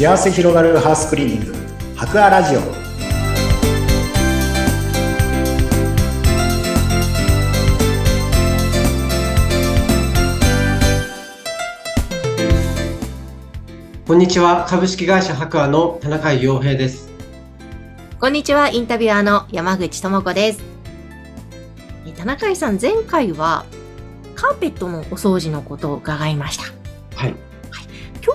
幸せ広がるハウスクリーニング。博アラジオ。こんにちは。株式会社博アの田中洋平です。こんにちは、インタビュアーの山口智子です。え田中井さん、前回はカーペットのお掃除のことを伺いました。はい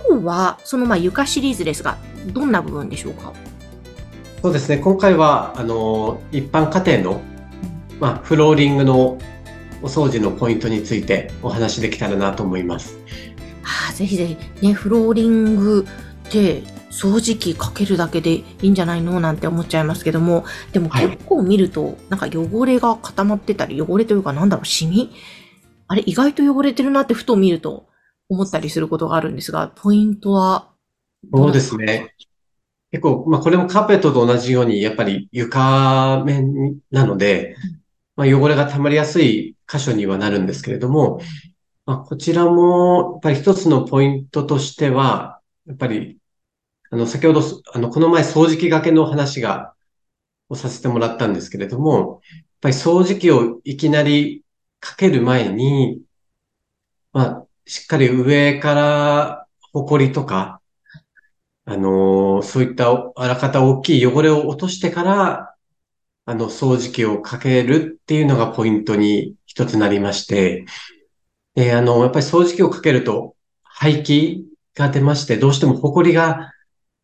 今日は、そのまあ床シリーズですが、どんな部分でしょうか？そうですね。今回はあの一般家庭の、まあ、フローリングのお掃除のポイントについてお話できたらなと思います。ああ、ぜひぜひ、ね、フローリングって掃除機かけるだけでいいんじゃないのなんて思っちゃいますけども、でもはい。結構見ると、なんか汚れが固まってたり、汚れというかなんだろう、シミ？あれ、意外と汚れてるなってふと見ると思ったりすることがあるんですが、ポイントはそうですね。結構、まあ、これもカーペットと同じようにやっぱり床面なので、まあ、汚れが溜まりやすい箇所にはなるんですけれども、まあ、こちらもやっぱり一つのポイントとしては、やっぱりあの、先ほど、あの、この前掃除機がけの話が、をさせてもらったんですけれども、やっぱり掃除機をいきなりかける前に、まあ、しっかり上から埃とか、あのそういったあらかた大きい汚れを落としてから、あの、掃除機をかけるっていうのがポイントに一つなりまして、で、あの、やっぱり掃除機をかけると排気が出まして、どうしても埃が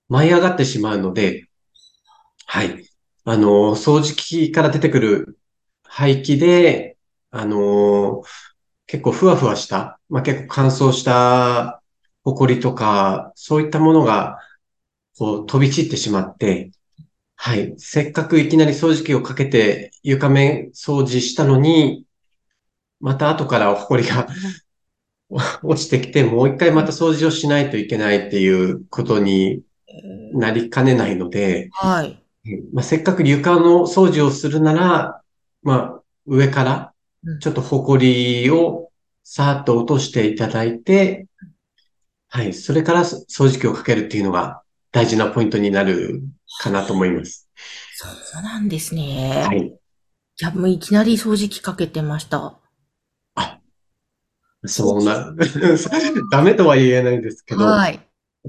舞い上がってしまうので、はい。あの、掃除機から出てくる排気で、あの、結構ふわふわした、まあ、結構乾燥した埃とか、そういったものが、こう、飛び散ってしまって、はい。せっかくいきなり掃除機をかけて床面掃除したのに、また後から埃が 落ちてきて、もう一回また掃除をしないといけないっていうことになりかねないので、はい。まあ、せっかく床の掃除をするなら、まあ、上からうん、ちょっと埃をさーっと落としていただいて、はい、それから掃除機をかけるっていうのが大事なポイントになるかなと思います。そうなんですね。。はいい。いや、もういきなり掃除機かけてました。そうな、ダメとは言えないんですけど、やはい。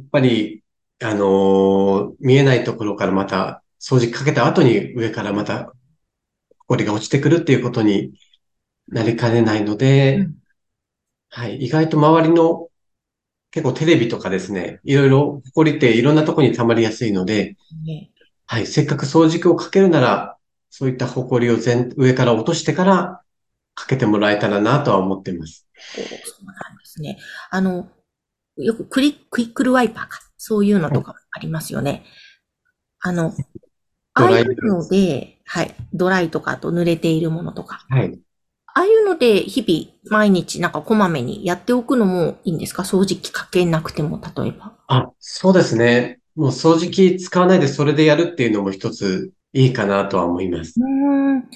っぱり、あのー見えないところからまた掃除機かけた後に上からまた埃が落ちてくるっていうことになりかねないので、うんはい。意外と周りの結構テレビとかですね、いろいろ埃っていろんなところに溜まりやすいので、ねはい。せっかく掃除機をかけるなら、そういった埃を全、上から落としてからかけてもらえたらなとは思っています。おそうなんですね。あの、よくクリクイックルワイパーか。そういうのとかありますよね。あの、あドライあいうので、はい。ドライとか、あと濡れているものとか。はい。ああいうので、日々、毎日、なんかこまめにやっておくのもいいんですか？掃除機かけなくても、例えば。あ、そうですね。もう掃除機使わないでそれでやるっていうのも一ついいかなとは思います。うーん。こ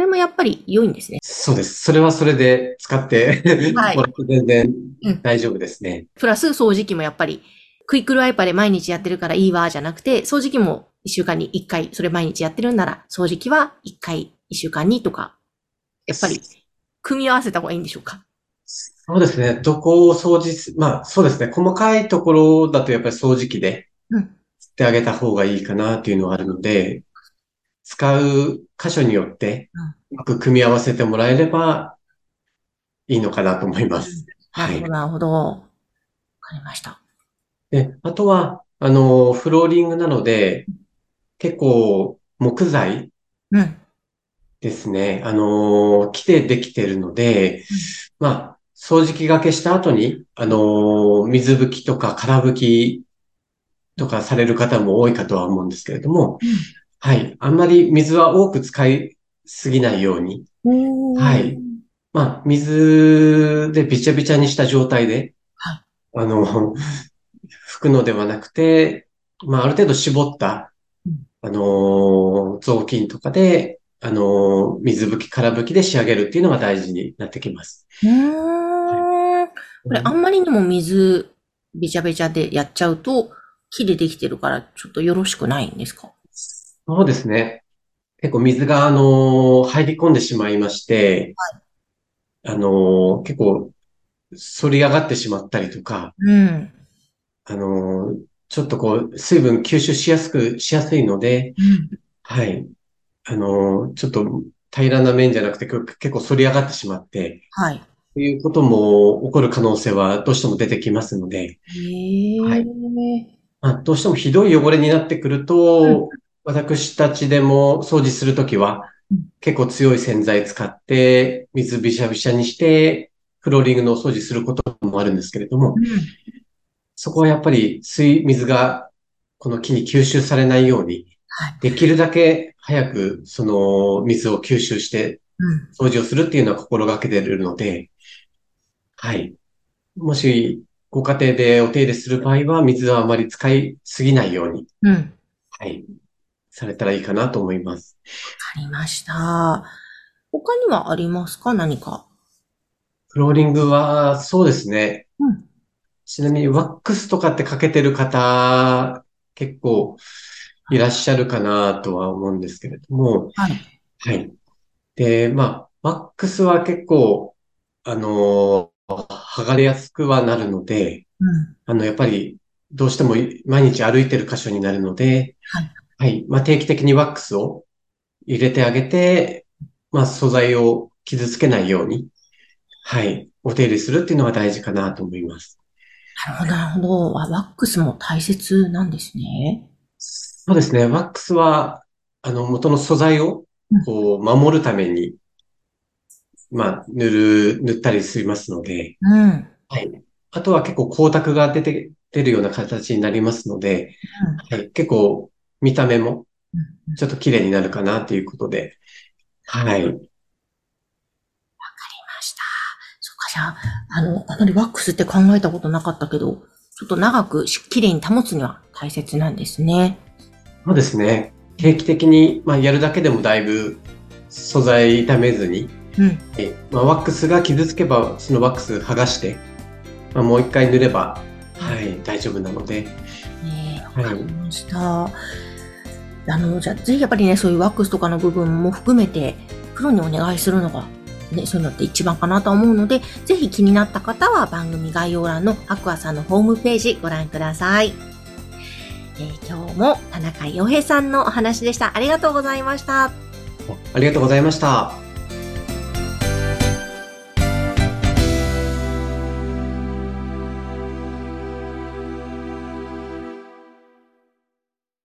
れもやっぱり良いんですね。そうです。それはそれで使ってはい 全然うん大丈夫ですね。プラス掃除機もやっぱり、クイックルワイパーで毎日やってるからいいわ、じゃなくて、掃除機も一週間に一回、それ毎日やってるんなら、掃除機は一回、一週間にとか、やっぱり、組み合わせた方がいいんでしょうか？そうですね。どこを掃除す、まあそうですね。細かいところだとやっぱり掃除機でうん。してあげた方がいいかなっていうのがあるので、使う箇所によってうん、うまく組み合わせてもらえればいいのかなと思います。はいなるほど、。なるほど。わかりました。で、あとは、あの、フローリングなので、結構木材うん。ですね。あの、木でできているので、まあ、掃除機がけした後に、あの、水拭きとか空拭きとかされる方も多いかとは思うんですけれども、はい。あんまり水は多く使いすぎないように、うん。はい。まあ、水でびちゃびちゃにした状態で、はいあの、拭くのではなくて、まあ、ある程度絞ったうん、あの、雑巾とかで、あの、水拭き、空拭きで仕上げるっていうのが大事になってきます。うーん。これ、あんまりにも水、べちゃべちゃでやっちゃうと、木でできてるから、ちょっとよろしくないんですか？そうですね。結構水が、あの、入り込んでしまいまして、あの、結構、反り上がってしまったりとか、うん。あの、ちょっとこう、水分吸収しやすく、しやすいので、うん。はい。あの、ちょっと平らな面じゃなくて、結構反り上がってしまって、はい。ということも起こる可能性はどうしても出てきますので。はいまあ、どうしてもひどい汚れになってくると、私たちでも掃除するときはうん、結構強い洗剤使って、水びしゃびしゃにして、フローリングのお掃除することもあるんですけれども、うん。そこはやっぱり水、水がこの木に吸収されないように、はい。できるだけ早くその水を吸収してうん。掃除をするっていうのは心がけているので、はい。もしご家庭でお手入れする場合は水はあまり使いすぎないように、うん。わはい。されたらいいかなと思います。かりました。他にはありますか？何か。フローリングはそうですね。うん。ちなみにワックスとかってかけてる方結構いらっしゃるかなとは思うんですけれども、はい。はい。で、まあ、ワックスは結構、あの、剥がれやすくはなるので、うん。あの、やっぱり、どうしても毎日歩いてる箇所になるので、はい。はい。まあ、定期的にワックスを入れてあげて、まあ、素材を傷つけないように、はい。お手入れするっていうのが大事かなと思います。なるほど、なるほど。ワワックスも大切なんですね。そうですね。ワックスは、あの、元の素材をうん、こう、守るために、まあ、塗る、塗ったりしますので、うん。はい。あとは結構光沢が出て、出るような形になりますので、はい。結構見た目もうん。ちょっと綺麗になるかなということで、はい。ました。そっか、じゃあ、あの、あまりワックスって考えたことなかったけど、ちょっと長くし綺麗に保つには大切なんですね。そうですね。定期的に、まあ、やるだけでもだいぶ素材傷めずに、うん。えまあ、ワックスが傷つけば、そのワックス剥がして、まあ、もう一回塗れば、はい、大丈夫なので、ねえ、はいわかりました。あの、じゃあ、ぜひやっぱりね、そういうワックスとかの部分も含めて、プロにお願いするのが、ね、そういうのって一番かなとは思うので、ぜひ気になった方は番組概要欄のアクアさんのホームページご覧ください。えー今日も田中洋平さんのお話でした。ありがとうございました。ありがとうございました。